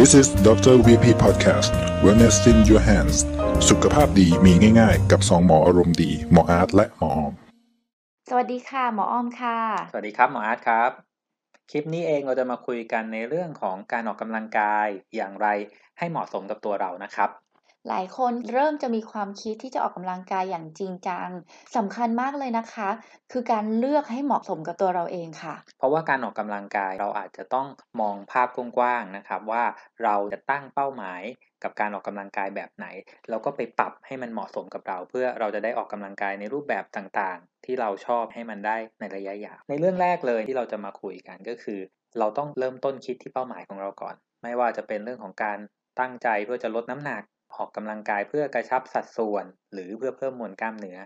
This is Dr. VP Podcast Wellness in Your Hands สุขภาพดีมีง่าย ๆ กับสองหมออารมณ์ดี หมออาร์ตและหมอออมสวัสดีค่ะ หมออ้อมค่ะ สวัสดีครับ หมออาร์ตครับ คลิปนี้เองเราจะมาคุยกันในเรื่องของการออกกำลังกายอย่างไรให้เหมาะสมกับตัวเรานะครับ หลายคนเริ่มจะมีความคิดที่จะออกกำลังกายอย่างจริงจังสำคัญมากเลยนะคะ คือการเลือกให้เหมาะสมกับตัวเราเองค่ะ เพราะว่าการออกกำลังกายเราอาจจะต้องมองภาพกว้างๆนะครับ ว่าเราจะตั้งเป้าหมายกับการออกกำลังกายแบบไหนแล้วก็ไปปรับให้มันเหมาะสมกับเรา เพื่อเราจะได้ออกกำลังกายในรูปแบบต่างๆ ที่เราชอบให้มันได้ในระยะยาวในเรื่องแรกเลยที่เราจะมาคุยกันก็คือ เราต้องเริ่มต้นคิดที่เป้าหมายของเราก่อน ไม่ว่าจะเป็นเรื่องของการตั้งใจเพื่อจะลดน้ำหนัก ออกกำลังกายเพื่อกระชับสัดส่วน หรือเพื่อเพิ่มมวลกล้ามเนื้อ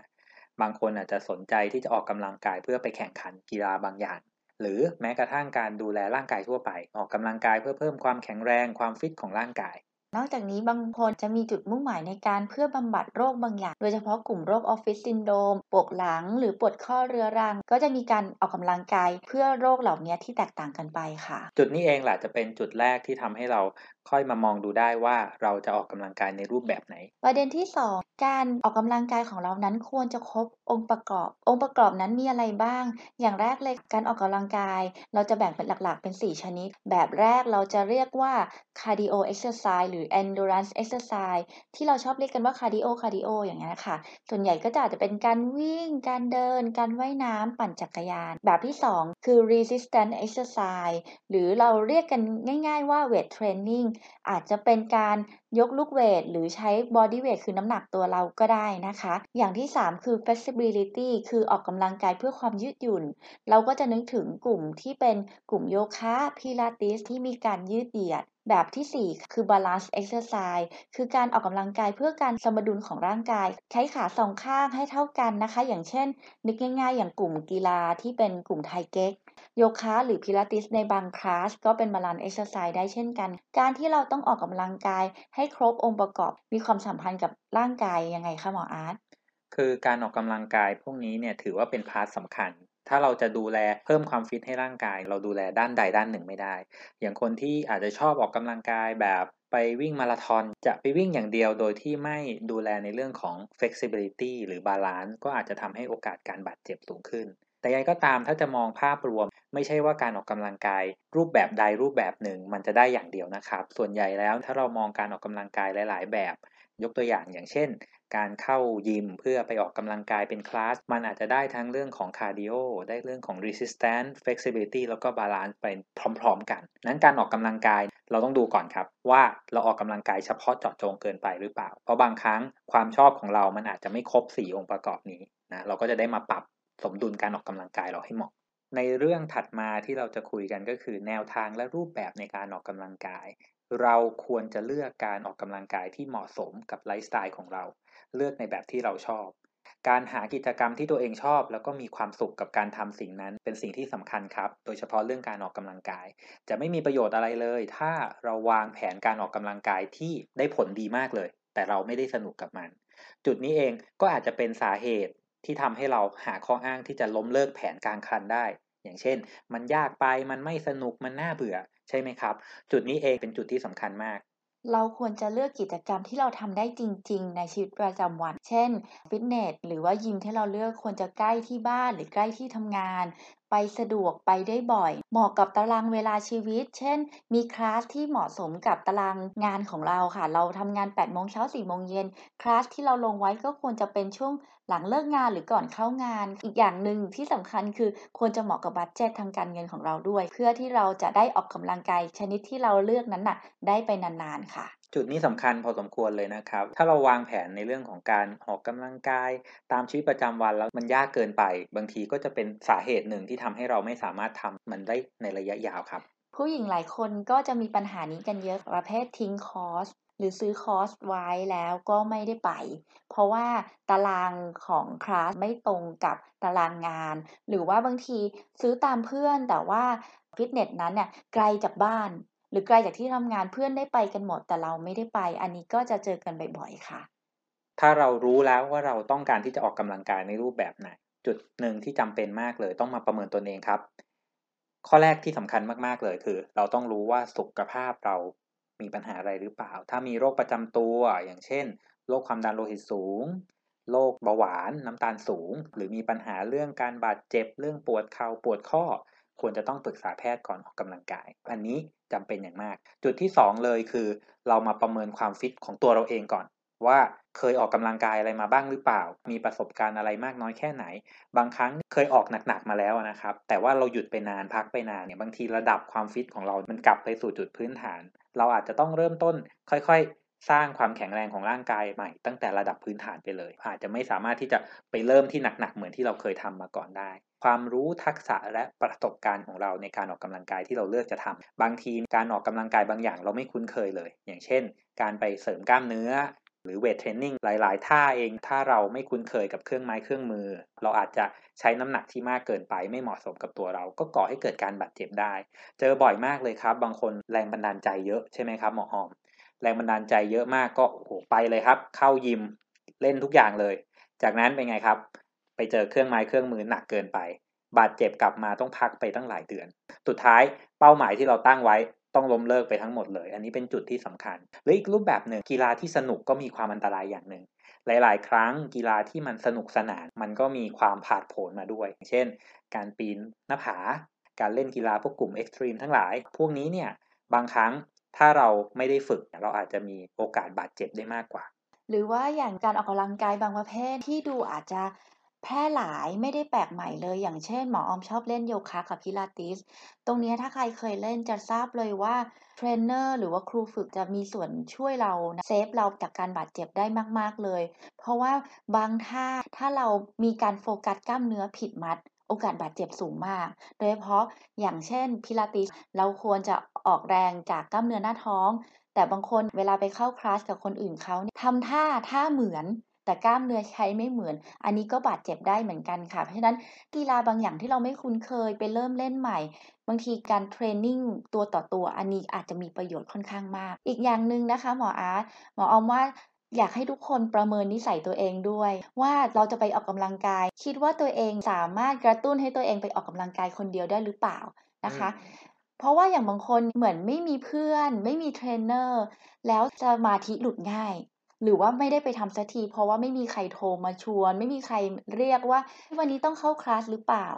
บางคนอาจจะสนใจที่จะออกกำลังกายเพื่อไปแข่งขันกีฬาบางอย่าง หรือแม้กระทั่งการดูแลร่างกายทั่วไป ออกกำลังกายเพื่อเพิ่มความแข็งแรงความฟิตของร่างกายนอกจากนี้บางคนจะมีจุดมุ่งหมายในการเพื่อบำบัดโรคบางอย่าง โดยเฉพาะกลุ่มโรคออฟฟิศซินโดรมปวดหลัง หรือปวดข้อเรื้อรัง ก็จะมีการออกกำลังกายเพื่อโรคเหล่านี้ที่แตกต่างกันไปค่ะ จุดนี้เองแหละจะเป็นจุดแรกที่ทำให้เราค่อยมามองดูได้ว่าเราจะออกกำลังกายในรูปแบบไหน ประเด็นที่ 2 การออกกำลังกายของเรานั้นควรจะครบองค์ประกอบ องค์ประกอบนั้นมีอะไรบ้าง อย่างแรกเลยการออกกำลังกาย เราจะแบ่งเป็นหลักๆ เป็น 4 ชนิด แบบแรกเราจะเรียกว่า cardio exercise หรือ endurance exercise ที่เราชอบเรียกกันว่า cardio cardio อย่างเงี้ยค่ะ ส่วนใหญ่ก็จะอาจจะเป็นการวิ่ง การเดิน การว่ายน้ำปั่นจักรยาน แบบที่ 2 คือ resistance exercise หรือเราเรียกกันง่าย ๆว่า weight training อาจจะเป็นการยกลูกเวท หรือใช้ body weight คือน้ำหนักตัวเราก็ได้นะคะ อย่างที่ 3 คือ flexibility คือออกกำลังกายเพื่อความยืดหยุ่น เราก็จะนึกถึงกลุ่มที่เป็นกลุ่มโยคะพิลาติสที่มีการยืดเหยียดแบบที่ 4 คือ balance exercise คือการออกกำลังกายเพื่อการสมดุลของร่างกาย ใช้ขาสองข้างให้เท่ากันนะคะ อย่างเช่น นึกง่ายๆ อย่างกลุ่มกีฬาที่เป็นกลุ่มไทเก๊ก โยคะหรือพิลาติสในบางคลาสก็เป็น balance exercise ได้เช่นกัน การที่เราต้องออกกำลังกายให้ครบองค์ประกอบมีความสัมพันธ์กับร่างกายยังไงคะหมออาร์ตคือการออกกำลังกายพวกนี้เนี่ยถือว่าเป็น part สำคัญ ถ้าเราจะดูแลเพิ่มความฟิตให้ร่างกาย เราดูแลด้านใดด้านหนึ่งไม่ได้ อย่างคนที่อาจจะชอบออกกำลังกายแบบไปวิ่งมาราธอนจะไปวิ่งอย่างเดียวโดยที่ไม่ดูแลในเรื่องของ flexibility หรือ balance ก็อาจจะทำให้โอกาสการบาดเจ็บสูงขึ้น แต่ยังไงก็ตามถ้าจะมองภาพรวม ไม่ใช่ว่าการออกกำลังกาย รูปแบบใดรูปแบบหนึ่ง มันจะได้อย่างเดียวนะครับ ส่วนใหญ่แล้วถ้าเรามองการออกกำลังกายหลาย ๆ แบบ ยกตัวอย่างอย่างเช่น การเข้ายิมเพื่อไปออกกำลังกายเป็นคลาส มันอาจจะได้ทั้งเรื่องของคาร์ดิโอได้เรื่องของ resistance flexibility แล้วก็ balance ไปพร้อม ๆ กัน นั้นการออกกำลังกายเราต้องดูก่อนครับว่าเราออกกำลังกายเฉพาะเจาะจงเกินไปหรือเปล่า เพราะบางครั้งความชอบของเรามันอาจจะไม่ครบ 4 องค์ประกอบนี้นะเราก็จะได้มาปรับ สมดุลการออกกำลังกายเราให้เหมาะ ในเรื่องถัดมาที่เราจะคุยกันก็คือแนวทางและรูปแบบในการออกกำลังกาย เราควรจะเลือกการออกกำลังกายที่เหมาะสมกับไลฟ์สไตล์ของเรา เลือกในแบบที่เราชอบ การหากิจกรรมที่ตัวเองชอบ แล้วก็มีความสุขกับการทำสิ่งนั้นเป็นสิ่งที่สำคัญครับ โดยเฉพาะเรื่องการออกกำลังกาย จะไม่มีประโยชน์อะไรเลย ถ้าเราวางแผนการออกกำลังกายที่ได้ผลดีมากเลย แต่เราไม่ได้สนุกกับมัน จุดนี้เองก็อาจจะเป็นสาเหตุ ที่ทำให้เราหาข้ออ้างที่จะล้มเลิกแผนกลางคันได้ อย่างเช่น มันยากไปมันไม่สนุกมันน่าเบื่อ ใช่ไหมครับ จุดนี้เองเป็นจุดที่สำคัญมาก เราควรจะเลือกกิจกรรมที่เราทำได้จริง ๆ ในชีวิตประจำวัน เช่นฟิตเนสหรือว่ายิมที่เราเลือกควรจะใกล้ที่บ้านหรือใกล้ที่ทำงาน ไปสะดวกไปได้บ่อย เหมาะกับตารางเวลาชีวิต เช่น มีคลาสที่เหมาะสมกับตารางงานของเราค่ะ เราทำงาน8โมงเช้า4โมงเย็นคลาสที่เราลงไว้ก็ควรจะเป็นช่วงหลังเลิกงานหรือก่อนเข้างาน อีกอย่างหนึ่งที่สำคัญคือควรจะเหมาะกับบัตเจ็ตทางการเงินของเราด้วย เพื่อที่เราจะได้ออกกำลังกายชนิดที่เราเลือกนั้นน่ะได้ไปนานๆค่ะจุดนี้สำคัญพอสมควรเลยนะครับ ถ้าเราวางแผนในเรื่องของการออกกำลังกาย ตามชีวิตประจำวันแล้วมันยากเกินไป บางทีก็จะเป็นสาเหตุหนึ่งที่ทำให้เราไม่สามารถทำมันได้ในระยะยาวครับ ผู้หญิงหลายคนก็จะมีปัญหานี้กันเยอะประเภททิ้งคอร์สหรือซื้อคอร์สไว้แล้วก็ไม่ได้ไป เพราะว่าตารางของคลาสไม่ตรงกับตารางงาน หรือว่าบางทีซื้อตามเพื่อนแต่ว่าฟิตเนสนั้นเนี่ยไกลจากบ้าน หรือไกลจากที่ทำงานเพื่อนได้ไปกันหมดแต่เราไม่ได้ไป อันนี้ก็จะเจอกันบ่อยๆค่ะ ถ้าเรารู้แล้วว่าเราต้องการที่จะออกกำลังกายในรูปแบบไหน จุดหนึ่งที่จำเป็นมากเลยต้องมาประเมินตนเองครับ ข้อแรกที่สำคัญมากๆเลยคือ เราต้องรู้ว่าสุขภาพเรามีปัญหาอะไรหรือเปล่า ถ้ามีโรคประจำตัวอย่างเช่นโรคความดันโลหิตสูงโรคเบาหวานน้ำตาลสูง หรือมีปัญหาเรื่องการบาดเจ็บเรื่องปวดเขา่าปวดข้อ ควรจะต้องปรึกษาแพทย์ก่อนออกกำลังกาย อันนี้จำเป็นอย่างมาก จุดที่ 2 เลยคือ เรามาประเมินความฟิตของตัวเราเองก่อน ว่า เคยออกกำลังกายอะไรมาบ้างหรือเปล่า มีประสบการณ์อะไรมากน้อยแค่ไหน บางครั้งเคยออกหนักๆมาแล้วนะครับ แต่ว่าเราหยุดไปนานพักไปนานเนี่ยบางทีระดับความฟิตของเรา มันกลับไปสู่จุดพื้นฐาน เราอาจจะต้องเริ่มต้น ค่อยๆ สร้างความแข็งแรงของร่างกายใหม่ ตั้งแต่ระดับพื้นฐานไปเลย อาจจะไม่สามารถที่จะไปเริ่มที่หนักๆเหมือนที่เราเคยทำมาก่อนได้ ความรู้ทักษะและประสบการณ์ของเราในการออกกำลังกายที่เราเลือกจะทำบางทีการออกกำลังกายบางอย่างเราไม่คุ้นเคยเลย อย่างเช่น การไปเสริมกล้ามเนื้อ หรือเวทเทรนนิ่งหลาย ๆ ท่าเอง ถ้าเราไม่คุ้นเคยกับเครื่องไม้เครื่องมือ เราอาจจะใช้น้ำหนักที่มากเกินไปไม่เหมาะสมกับตัวเรา ก็ก่อให้เกิดการบาดเจ็บได้ เจอบ่อยมากเลยครับ บางคนแรงบันดาลใจเยอะใช่ไหมครับหมอออม แรงบันดาลใจเยอะมากก็โอ้โหไปเลยครับ เข้ายิมเล่นทุกอย่างเลย จากนั้นเป็นไงครับ ไปเจอเครื่องไม้เครื่องมือหนักเกินไป บาดเจ็บกลับมาต้องพักไปตั้งหลายเดือน สุดท้ายเป้าหมายที่เราตั้งไว้ ต้องล้มเลิกไปทั้งหมดเลย อันนี้เป็นจุดที่สำคัญหรืออีกรูปแบบหนึ่งกีฬาที่สนุกก็มีความอันตรายอย่างหนึ่งหลาย ๆ ครั้งกีฬาที่มันสนุกสนาน มันก็มีความผาดโผนมาด้วย เช่น การปีนหน้าผา การเล่นกีฬาพวกกลุ่มเอ็กซ์ตรีมทั้งหลาย พวกนี้เนี่ยบางครั้งถ้าเราไม่ได้ฝึกเราอาจจะมีโอกาสบาดเจ็บได้มากกว่า หรือว่าอย่างการออกกำลังกายบางประเภทที่ดูอาจจะ แพร่หลายไม่ได้แปลกใหม่เลย อย่างเช่น หมอออมชอบเล่นโยคะกับพิลาติส ตรงนี้ถ้าใครเคยเล่นจะทราบเลยว่าเทรนเนอร์หรือว่าครูฝึกจะมีส่วนช่วยเรา save เราจากการบาดเจ็บได้มาก ๆ เลย เพราะว่าบางท่าถ้าเรามีการโฟกัสกล้ามเนื้อผิดมัดโอกาสบาดเจ็บสูงมาก โดยเฉพาะอย่างเช่นพิลาติสเราควรจะออกแรงจากกล้ามเนื้อหน้าท้อง แต่บางคนเวลาไปเข้าคลาสกับคนอื่นเขาทำท่าท่าเหมือน แต่กล้ามเนื้อใช้ไม่เหมือน อันนี้ก็บาดเจ็บได้เหมือนกันค่ะ เพราะฉะนั้นกีฬาบางอย่างที่เราไม่คุ้นเคยไปเริ่มเล่นใหม่ บางทีการ training ตัวต่อตัว อันนี้อาจจะมีประโยชน์ค่อนข้างมาก อีกอย่างหนึ่งนะคะ หมออาร์ตหมอออมว่าอยากให้ทุกคนประเมินนิสัยตัวเองด้วย ว่าเราจะไปออกกำลังกาย คิดว่าตัวเองสามารถกระตุ้นให้ตัวเองไปออกกำลังกายคนเดียวได้หรือเปล่านะคะ เพราะว่าอย่างบางคนเหมือนไม่มีเพื่อน ไม่มีเทรนเนอร์แล้วสมาธิหลุดง่าย หรือว่าไม่ได้ไปทำสักที เพราะว่าไม่มีใครโทรมาชวน ไม่มีใครเรียกว่า วันนี้ต้องเข้าคลาสหรือเปล่า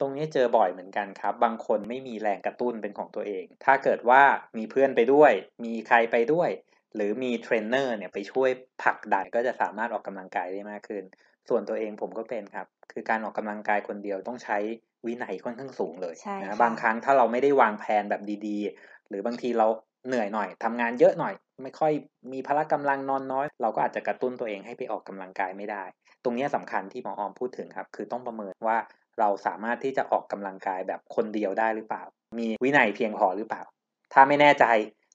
ตรงนี้เจอบ่อยเหมือนกันครับ บางคนไม่มีแรงกระตุ้นเป็นของตัวเอง ถ้าเกิดว่ามีเพื่อนไปด้วย มีใครไปด้วย หรือมีเทรนเนอร์เนี่ยไปช่วยผลักดันก็จะสามารถออกกำลังกายได้มากขึ้น ส่วนตัวเองผมก็เป็นครับ คือการออกกำลังกายคนเดียวต้องใช้วินัยค่อนข้างสูงเลยใช่นะค่ะบางครั้งถ้าเราไม่ได้วางแผนแบบดีๆ หรือบางทีเราเหนื่อยหน่อยทำงานเยอะหน่อย ไม่ค่อยมีพละกำลังนอนน้อย เราก็อาจจะกระตุ้นตัวเองให้ไปออกกำลังกายไม่ได้ ตรงนี้สำคัญที่หมอออมพูดถึงครับ คือต้องประเมินว่าเราสามารถที่จะออกกำลังกายแบบคนเดียวได้หรือเปล่า มีวินัยเพียงพอหรือเปล่า ถ้าไม่แน่ใจ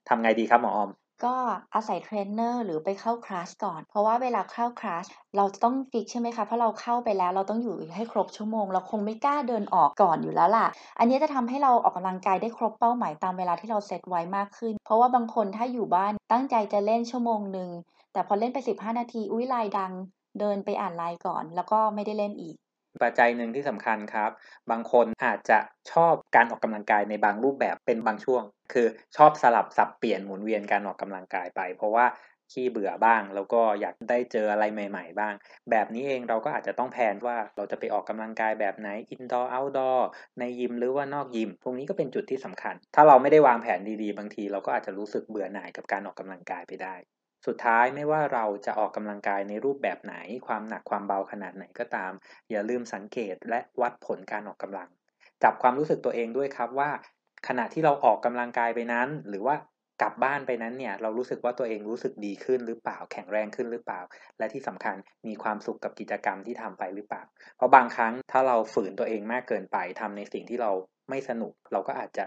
ทำไงดีครับหมอออม ก็อาศัยเทรนเนอร์หรือไปเข้าคลาสก่อน เพราะว่าเวลาเข้าคลาสเราจะต้อง fix ใช่ไหมคะ เพราะเราเข้าไปแล้วเราต้องอยู่ให้ครบชั่วโมง เราคงไม่กล้าเดินออกก่อนอยู่แล้วล่ะ อันนี้จะทำให้เราออกกำลังกายได้ครบเป้าหมายตามเวลาที่เราเซตไว้มากขึ้น เพราะว่าบางคนถ้าอยู่บ้านตั้งใจจะเล่นชั่วโมงหนึ่งแต่พอเล่นไป 15 นาที อุ้ยไลน์ดัง เดินไปอ่านไลน์ก่อน แล้วก็ไม่ได้เล่นอีก ปัจจัยหนึ่งที่สำคัญครับ บางคนอาจจะชอบการออกกำลังกายในบางรูปแบบเป็นบางช่วง คือชอบสลับสับเปลี่ยนหมุนเวียนการออกกำลังกายไป เพราะว่าขี้เบื่อบ้าง แล้วก็อยากได้เจออะไรใหม่ ๆ บ้าง แบบนี้เองเราก็อาจจะต้องแพลนว่าเราจะไปออกกำลังกายแบบไหน indoor outdoor ในยิมหรือว่านอกยิม พวกนี้ก็เป็นจุดที่สำคัญ ถ้าเราไม่ได้วางแผนดีๆ บางที เราก็อาจจะรู้สึกเบื่อหน่ายกับการออกกำลังกายไปได้ สุดท้ายไม่ว่าเราจะออกกำลังกายในรูปแบบไหน ความหนักความเบาขนาดไหนก็ตาม อย่าลืมสังเกตและวัดผลการออกกำลัง จับความรู้สึกตัวเองด้วยครับว่า ขณะที่เราออกกำลังกายไปนั้น หรือว่ากลับบ้านไปนั้นเนี่ยเรารู้สึกว่าตัวเองรู้สึกดีขึ้นหรือเปล่าแข็งแรงขึ้นหรือเปล่า และที่สำคัญมีความสุขกับกิจกรรมที่ทำไปหรือเปล่า เพราะบางครั้งถ้าเราฝืนตัวเองมากเกินไปทำในสิ่งที่เราไม่สนุก เราก็อาจจะ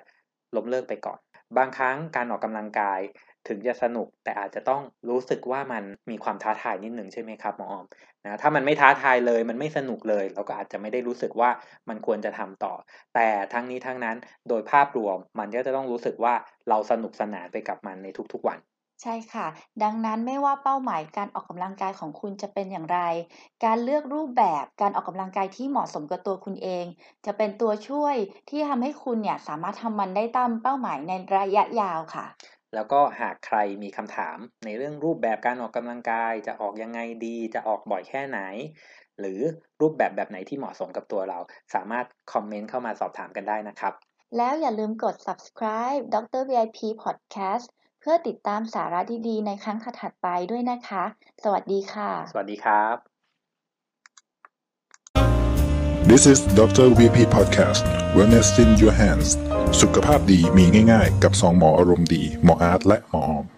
ล้มเลิกไปก่อน บางครั้งการออกกำลังกาย ถึงจะสนุกแต่อาจจะต้องรู้สึกว่ามันมีความท้าทายนิดหนึ่งใช่ไหมครับหมอออมนะถ้ามันไม่ท้าทายเลยมันไม่สนุกเลย เราก็อาจจะไม่ได้รู้สึกว่ามันควรจะทำต่อ แต่ทั้งนี้ทั้งนั้นโดยภาพรวมมันก็จะต้องรู้สึกว่าเราสนุกสนานไปกับมันในทุกๆวันใช่ค่ะ ดังนั้นไม่ว่าเป้าหมายการออกกำลังกายของคุณจะเป็นอย่างไร การเลือกรูปแบบการออกกำลังกายที่เหมาะสมกับตัวคุณเอง จะเป็นตัวช่วยที่ทำให้คุณเนี่ยสามารถทำมันได้ตามเป้าหมายในระยะยาวค่ะ แล้วก็หากใครมีคำถามในเรื่องรูปแบบการออกกำลังกาย จะออกยังไงดี จะออกบ่อยแค่ไหน หรือรูปแบบแบบไหนที่เหมาะสมกับตัวเรา สามารถคอมเมนต์เข้ามาสอบถามกันได้นะครับ แล้วอย่าลืมกด subscribe ดร VIP Podcast เพื่อติดตามสาระดีๆในครั้งถัดๆไปด้วยนะคะ สวัสดีค่ะ สวัสดีครับ This is Dr. VP Podcast Wellness in Your Hands สุขภาพดีมีง่าย ๆ กับสองหมออารมณ์ดี หมออาร์ตและหมอออม